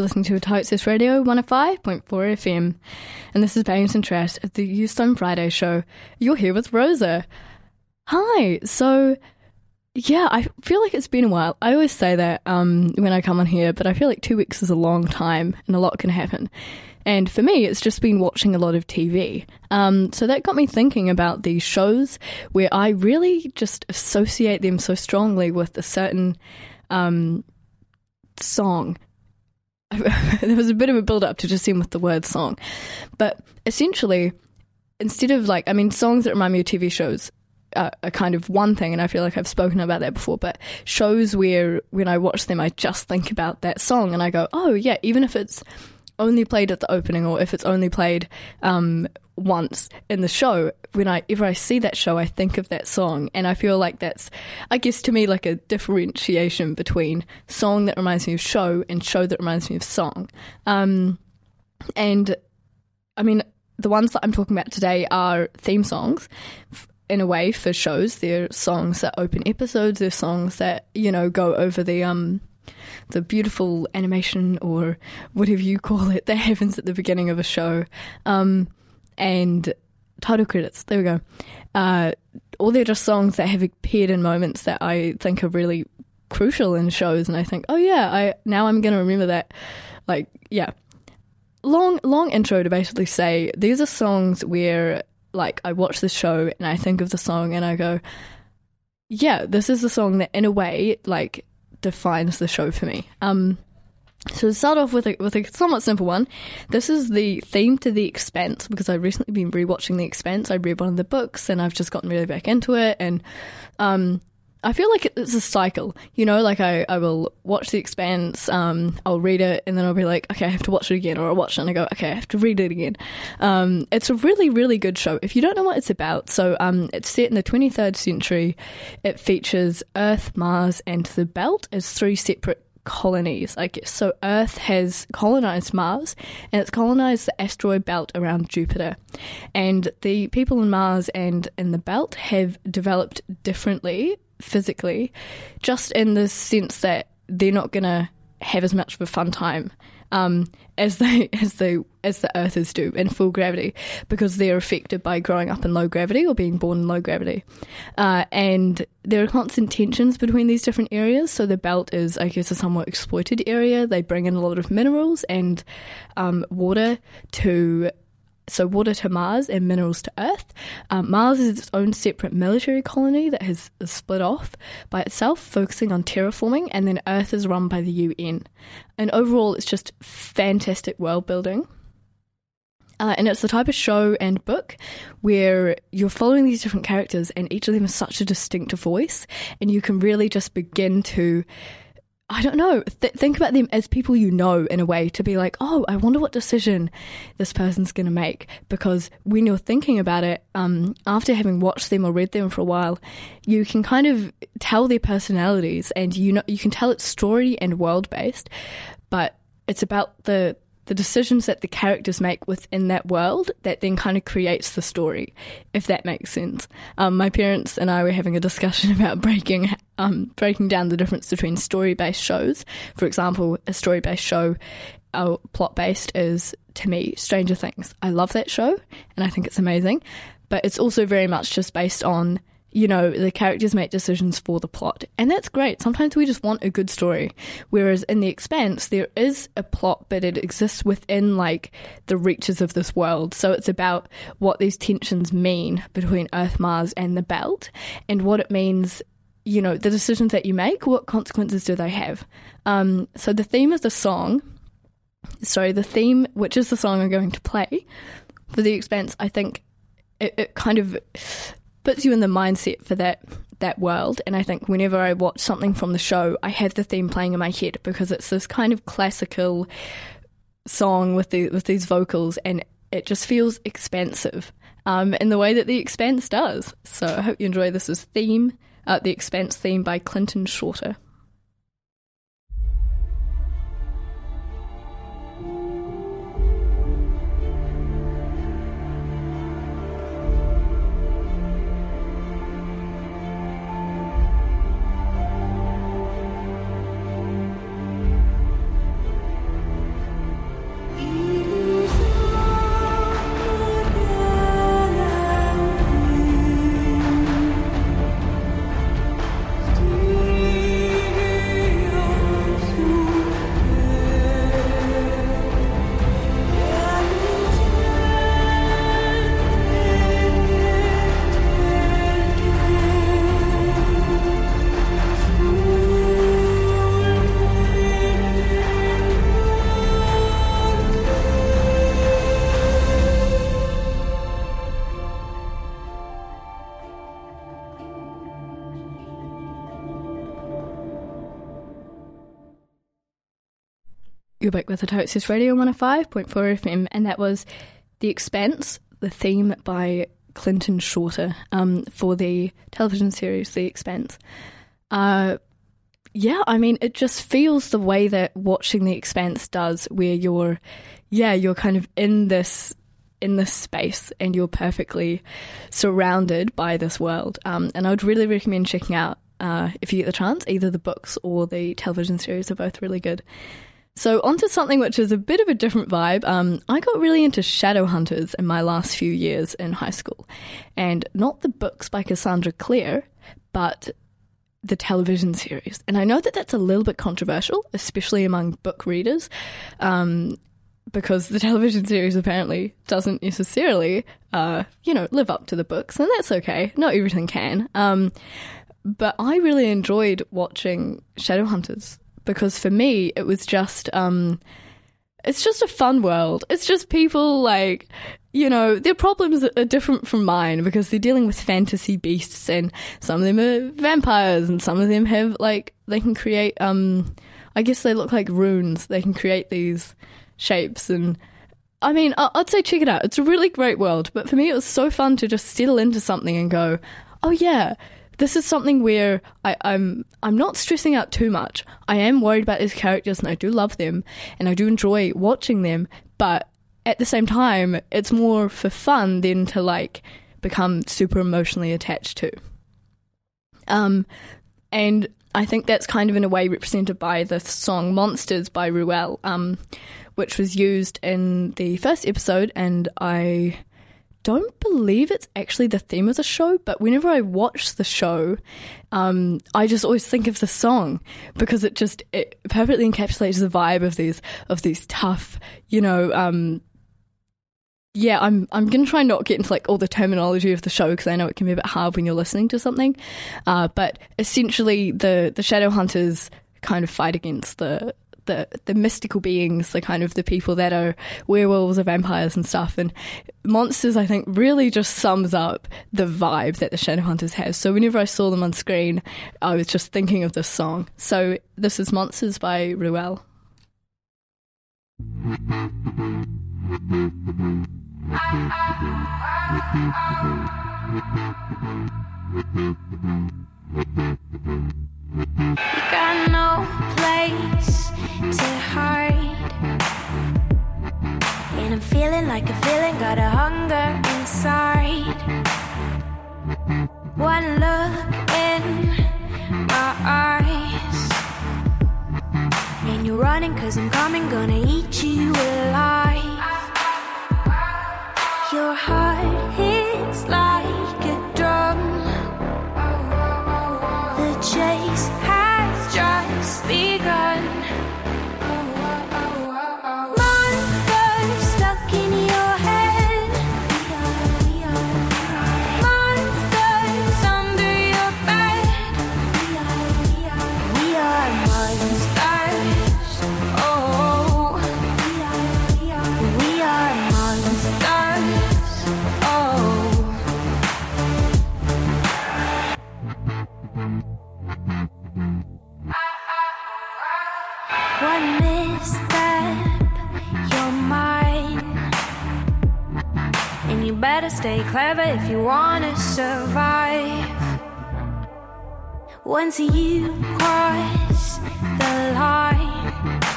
You're listening to Totes Radio 105.4 FM, and this is Bangers and Trash at the Youth Zone Friday show. You're here with Rosa. Hi. So, yeah, I feel like it's been a while. I always say that um, when I come on here, but I feel like two weeks is a long time and a lot can happen. And for me, it's just been watching a lot of TV. Um, so that got me thinking about these shows where I really just associate them so strongly with a certain um, song there was a bit of a build up to just him with the word song. But essentially, instead of like, I mean, songs that remind me of TV shows are, are, kind of one thing, and I feel like I've spoken about that before, but shows where when I watch them, I just think about that song and I go, oh, yeah, even if it's only played at the opening or if it's only played um, once in the show, whenever I see that show, I think of that song, and I feel like that's, I guess, to me, like a differentiation between song that reminds me of show and show that reminds me of song. Um, and I mean, the ones that I'm talking about today are theme songs. In a way, for shows, they're songs that open episodes. They're songs that you know go over the um the beautiful animation or whatever you call it that happens at the beginning of a show. Um, and title credits. There we go. Uh, all they're just songs that have appeared in moments that I think are really crucial in shows, and I think, oh yeah, I now I'm going to remember that. Like, yeah. long long intro to basically say these are songs where like I watch the show and I think of the song and I go, yeah, this is the song that in a way like defines the show for me. Um, so to start off with a, with a somewhat simple one, this is the theme to The Expanse because I've recently been rewatching The Expanse. I read one of the books and I've just gotten really back into it, and um, I feel like it's a cycle, you know, like I, I will watch The Expanse, um, I'll read it, and then I'll be like, okay, I have to watch it again, or I'll watch it and I go, okay, I have to read it again. Um, it's a really, really good show. If you don't know what it's about, so um, it's set in the 23rd century. It features Earth, Mars, and the Belt as three separate colonies. Like so, Earth has colonized Mars, and it's colonized the asteroid belt around Jupiter. And the people in Mars and in the belt have developed differently physically, just in the sense that they're not to have as much of a fun time um, as they as they as the Earthers do in full gravity because they're affected by growing up in low gravity or being born in low gravity, uh, and there are constant tensions between these different areas. So the belt is, I guess, a somewhat exploited area. They bring in a lot of minerals and um, water to so water to Mars and minerals to Earth. Um, Mars is its own separate military colony that has split off by itself, focusing on terraforming, and then Earth is run by the UN. And overall, it's just fantastic world building. Uh, and it's the type of show and book where you're following these different characters, and each of them has such a distinctive voice, and you can really just begin to I don't know, th- think about them as people you know in a way to be like, oh, I wonder what decision this person's going to make. Because when you're thinking about it, um, after having watched them or read them for a while, you can kind of tell their personalities and you know, you can tell it's story and world based, but it's about the the decisions that the characters make within that world that then kind of creates the story, if that makes sense. Um, my parents and I were having a discussion about breaking um, breaking down the difference between story based shows. For example, a story based show, uh, plot based, is to me Stranger Things. I love that show and I think it's amazing, but it's also very much just based on you know, the characters make decisions for the plot. And that's great. Sometimes we just want a good story. Whereas in The Expanse, there is a plot, but it exists within like the reaches of this world. So it's about what these tensions mean between Earth, Mars, and the belt, and what it means. You know, the decisions that you make, what consequences do they have? Um, so the theme of the song, sorry, the theme, which is the song I'm going to play for The Expanse, I think it, it kind of puts you in the mindset for that that world. And I think whenever I watch something from the show, I have the theme playing in my head because it's this kind of classical song with the with these vocals, and it just feels expansive um, in the way that the Expanse does. So I hope you enjoy this as theme, uh, the Expanse theme by Clinton Shorter. You're with the Totes Radio 105.4 FM, and that was The Expanse, the theme by Clinton Shorter um, for the television series The Expanse. Uh, yeah, I mean, it just feels the way that watching The Expanse does, where you're, yeah, you're kind of in this in this space and you're perfectly surrounded by this world. Um, and I would really recommend checking out uh, if you get the chance, either the books or the television series are both really good. So, onto something which is a bit of a different vibe. Um, I got really into Shadowhunters in my last few years in high school. And not the books by Cassandra Clare, but the television series. And I know that that's a little bit controversial, especially among book readers. Um, because the television series apparently doesn't necessarily, uh, you know, live up to the books, and that's okay. Not everything can. Um, but I really enjoyed watching Shadowhunters because for me it was just um, it's just a fun world. It's just people like you know their problems are different from mine because they're dealing with fantasy beasts and some of them are vampires and some of them have like they can create um I guess they look like runes. They can create these shapes and I mean, I'd say check it out. It's a really great world, but for me, it was so fun to just settle into something and go, oh yeah, this is something where I, I'm I'm not stressing out too much. I am worried about these characters and I do love them and I do enjoy watching them, but at the same time, it's more for fun than to like become super emotionally attached to. Um, and I think that's kind of in a way represented by the song Monsters by Ruel, um, which was used in the first episode, and I don't believe it's actually the theme of the show, but whenever I watch the show, um, I just always think of the song because it just it perfectly encapsulates the vibe of these of these tough, you know. Um, yeah, I'm I'm gonna try not get into like all the terminology of the show because I know it can be a bit hard when you're listening to something. Uh, but essentially, the the shadow hunters kind of fight against the the the mystical beings, the kind of the people that are werewolves or vampires and stuff. And monsters, I think, really just sums up the vibe that the Shadowhunters have. So whenever I saw them on screen, I was just thinking of this song. So this is Monsters by Ruel. Got no place to hide. And I'm feeling like a feeling, got a hunger inside. One look in my eyes. And you're running, cause I'm coming, gonna eat you alive. Your heart better stay clever if you wanna survive. Once you cross the line,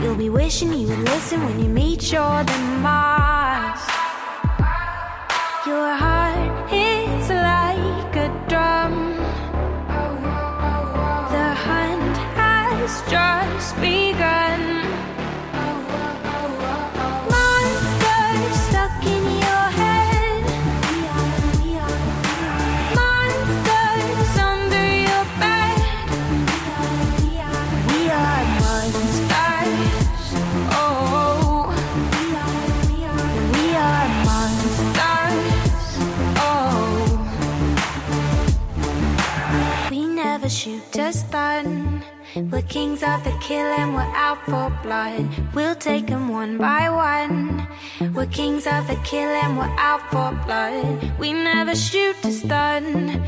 you'll be wishing you would listen when you meet your demise. Your heart hits like a drum. The hunt has just begun. Never shoot to stun. We're kings of the kill and we're out for blood. We'll take them one by one. We're kings of the kill and we're out for blood. We never shoot to stun.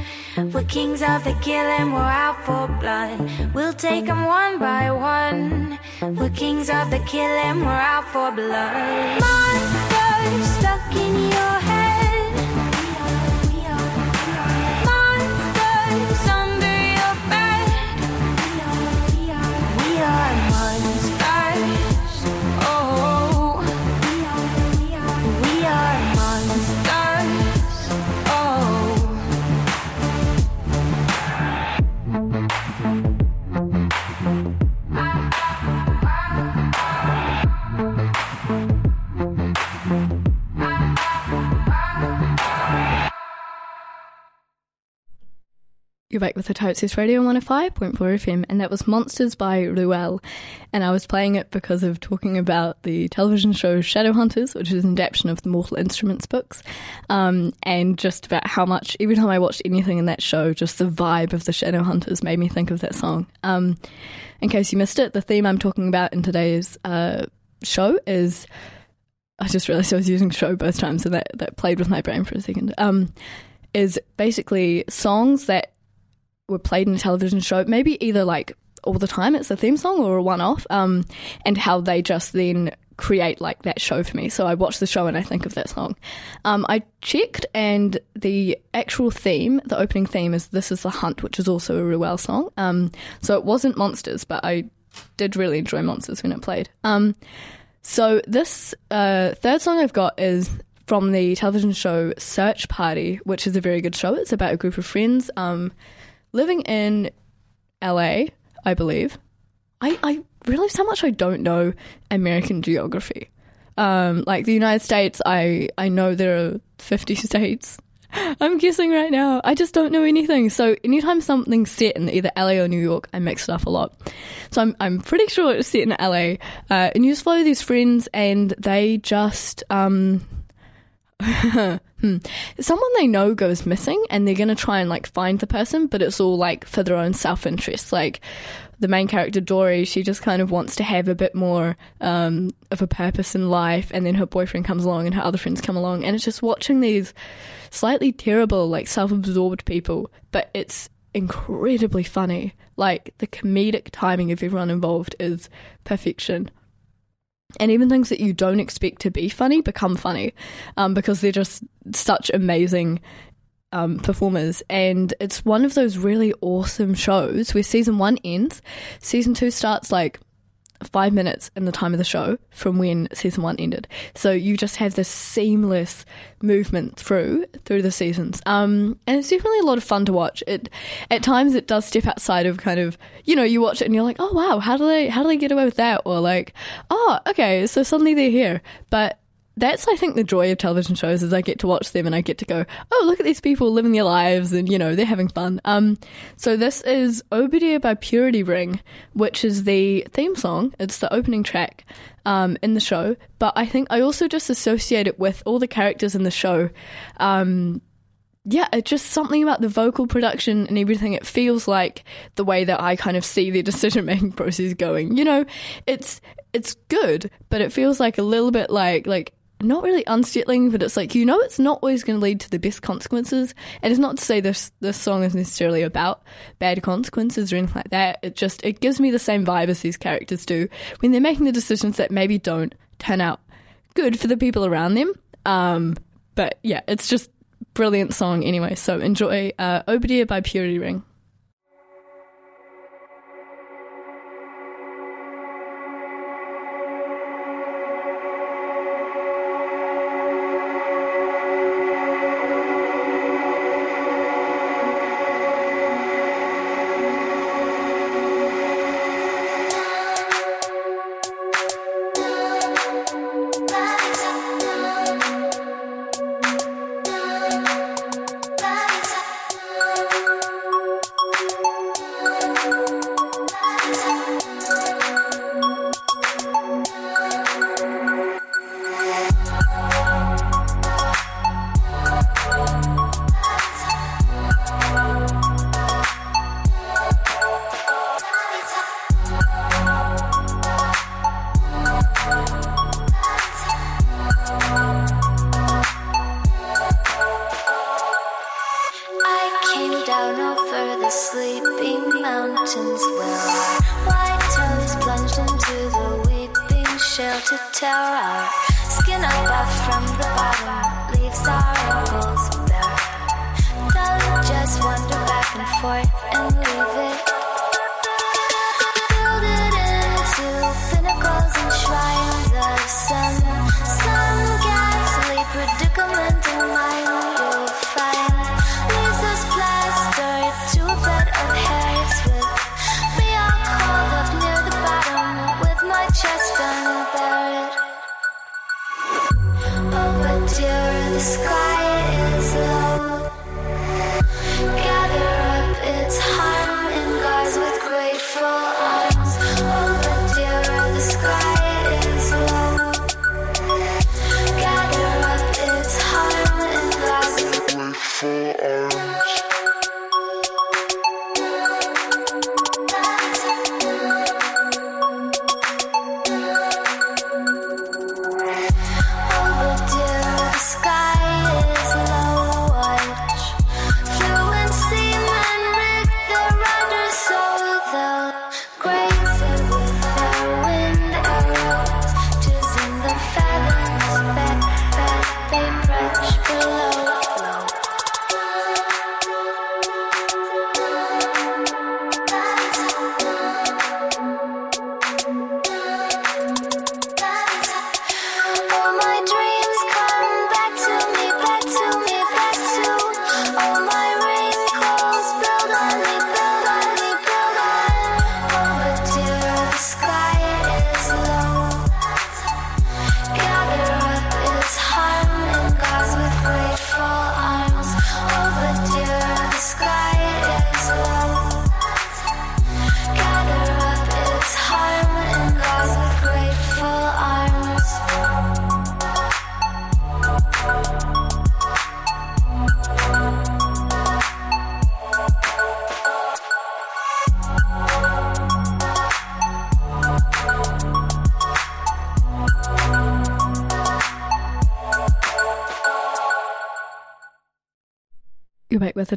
We're kings of the kill and we're out for blood. We'll take them one by one. We're kings of the kill and we're out for blood. Monsters stuck in your head. You're back with the Totsis Radio 105.4 FM, and that was Monsters by Ruel. And I was playing it because of talking about the television show Shadowhunters, which is an adaptation of the Mortal Instruments books, um, and just about how much, every time I watched anything in that show, just the vibe of the Shadowhunters made me think of that song. Um, in case you missed it, the theme I'm talking about in today's uh, show is. I just realized I was using show both times, and that, that played with my brain for a second. Um, is basically songs that were played in a television show, maybe either like all the time, it's a theme song or a one off, um, and how they just then create like that show for me. So I watch the show and I think of that song. Um, I checked and the actual theme, the opening theme is This is the Hunt, which is also a Ruel song. Um, so it wasn't Monsters, but I did really enjoy Monsters when it played. Um, so this uh, third song I've got is from the television show Search Party, which is a very good show. It's about a group of friends. Living in LA, I believe, I, I realized how much I don't know American geography. Um, like the United States, I, I know there are 50 states. I'm guessing right now. I just don't know anything. So anytime something's set in either LA or New York, I mix it up a lot. So I'm, I'm pretty sure it's set in LA. Uh, and you just follow these friends and they just, um, hmm. Someone they know goes missing and they're going to try and like find the person, but it's all like for their own self interest. Like the main character, Dory, she just kind of wants to have a bit more um, of a purpose in life. And then her boyfriend comes along and her other friends come along. And it's just watching these slightly terrible, like self absorbed people, but it's incredibly funny. Like the comedic timing of everyone involved is perfection and even things that you don't expect to be funny become funny um, because they're just such amazing um, performers. And it's one of those really awesome shows where season one ends, season two starts like five minutes in the time of the show from when season one ended. So you just have this seamless movement through through the seasons. Um, and it's definitely a lot of fun to watch. It at times it does step outside of kind of you know you watch it and you're like oh wow how do they how do they get away with that or like oh okay so suddenly they're here but that's I think the joy of television shows is I get to watch them and I get to go, oh look at these people living their lives and you know they're having fun. Um, so this is Obedear by Purity Ring, which is the theme song. It's the opening track um, in the show, but I think I also just associate it with all the characters in the show. Um, yeah, it's just something about the vocal production and everything. It feels like the way that I kind of see the decision making process going. You know, it's it's good, but it feels like a little bit like like not really unsettling, but it's like you know it's not always going to lead to the best consequences. And it's not to say this this song is necessarily about bad consequences or anything like that. It just it gives me the same vibe as these characters do when they're making the decisions that maybe don't turn out good for the people around them. Um, but yeah, it's just brilliant song anyway. So enjoy uh, Obedear by Purity Ring. The bottom. Leaves our holes sky is low. Gather up its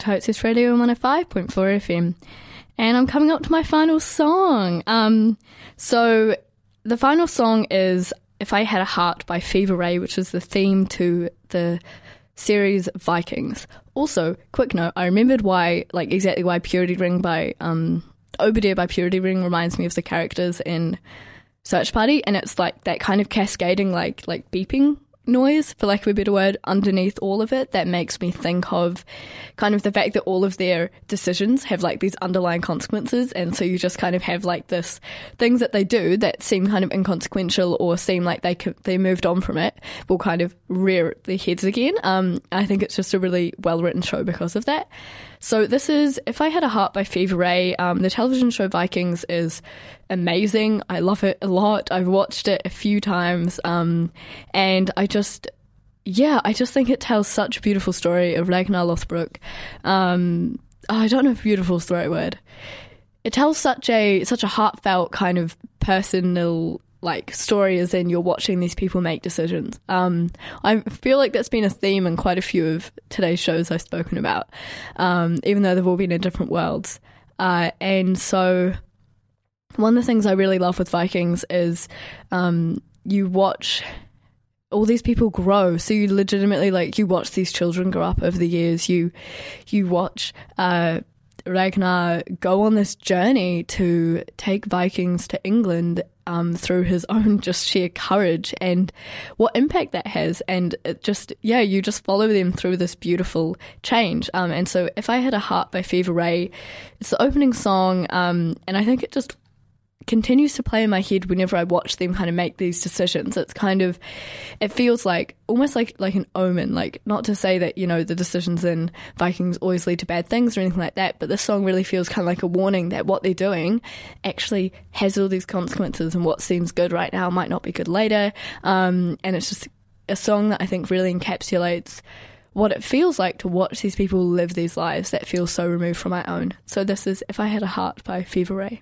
Totes Radio 105.4 FM. And I'm coming up to my final song. Um, so the final song is If I Had a Heart by Fever Ray, which is the theme to the series Vikings. Also, quick note, I remembered why, like exactly why Purity Ring by um Obedear by Purity Ring reminds me of the characters in Search Party, and it's like that kind of cascading like like beeping noise, for lack of a better word, underneath all of it that makes me think of kind of the fact that all of their decisions have like these underlying consequences. And so you just kind of have like this things that they do that seem kind of inconsequential or seem like they could, they moved on from it will kind of rear their heads again. Um, I think it's just a really well written show because of that. So this is If I Had a Heart by Fever Ray. Um, the television show Vikings is amazing. I love it a lot. I've watched it a few times, um, and I just yeah, I just think it tells such a beautiful story of Ragnar Lothbrok. Um, I don't know if beautiful is the right word. It tells such a such a heartfelt kind of personal like story as in you're watching these people make decisions. Um, I feel like that's been a theme in quite a few of today's shows I've spoken about, um, even though they've all been in different worlds. Uh, and so, one of the things I really love with Vikings is um, you watch all these people grow. So you legitimately like you watch these children grow up over the years. You you watch. Uh, Ragnar go on this journey to take Vikings to England um, through his own just sheer courage and what impact that has. And it just, yeah, you just follow them through this beautiful change. Um, and so, If I Had a Heart by Fever Ray, it's the opening song, um, and I think it just continues to play in my head whenever I watch them kind of make these decisions. It's kind of, it feels like almost like like an omen. Like not to say that you know the decisions in Vikings always lead to bad things or anything like that, but this song really feels kind of like a warning that what they're doing actually has all these consequences, and what seems good right now might not be good later. Um, and it's just a song that I think really encapsulates what it feels like to watch these people live these lives that feel so removed from my own. So this is If I Had a Heart by Fever Ray.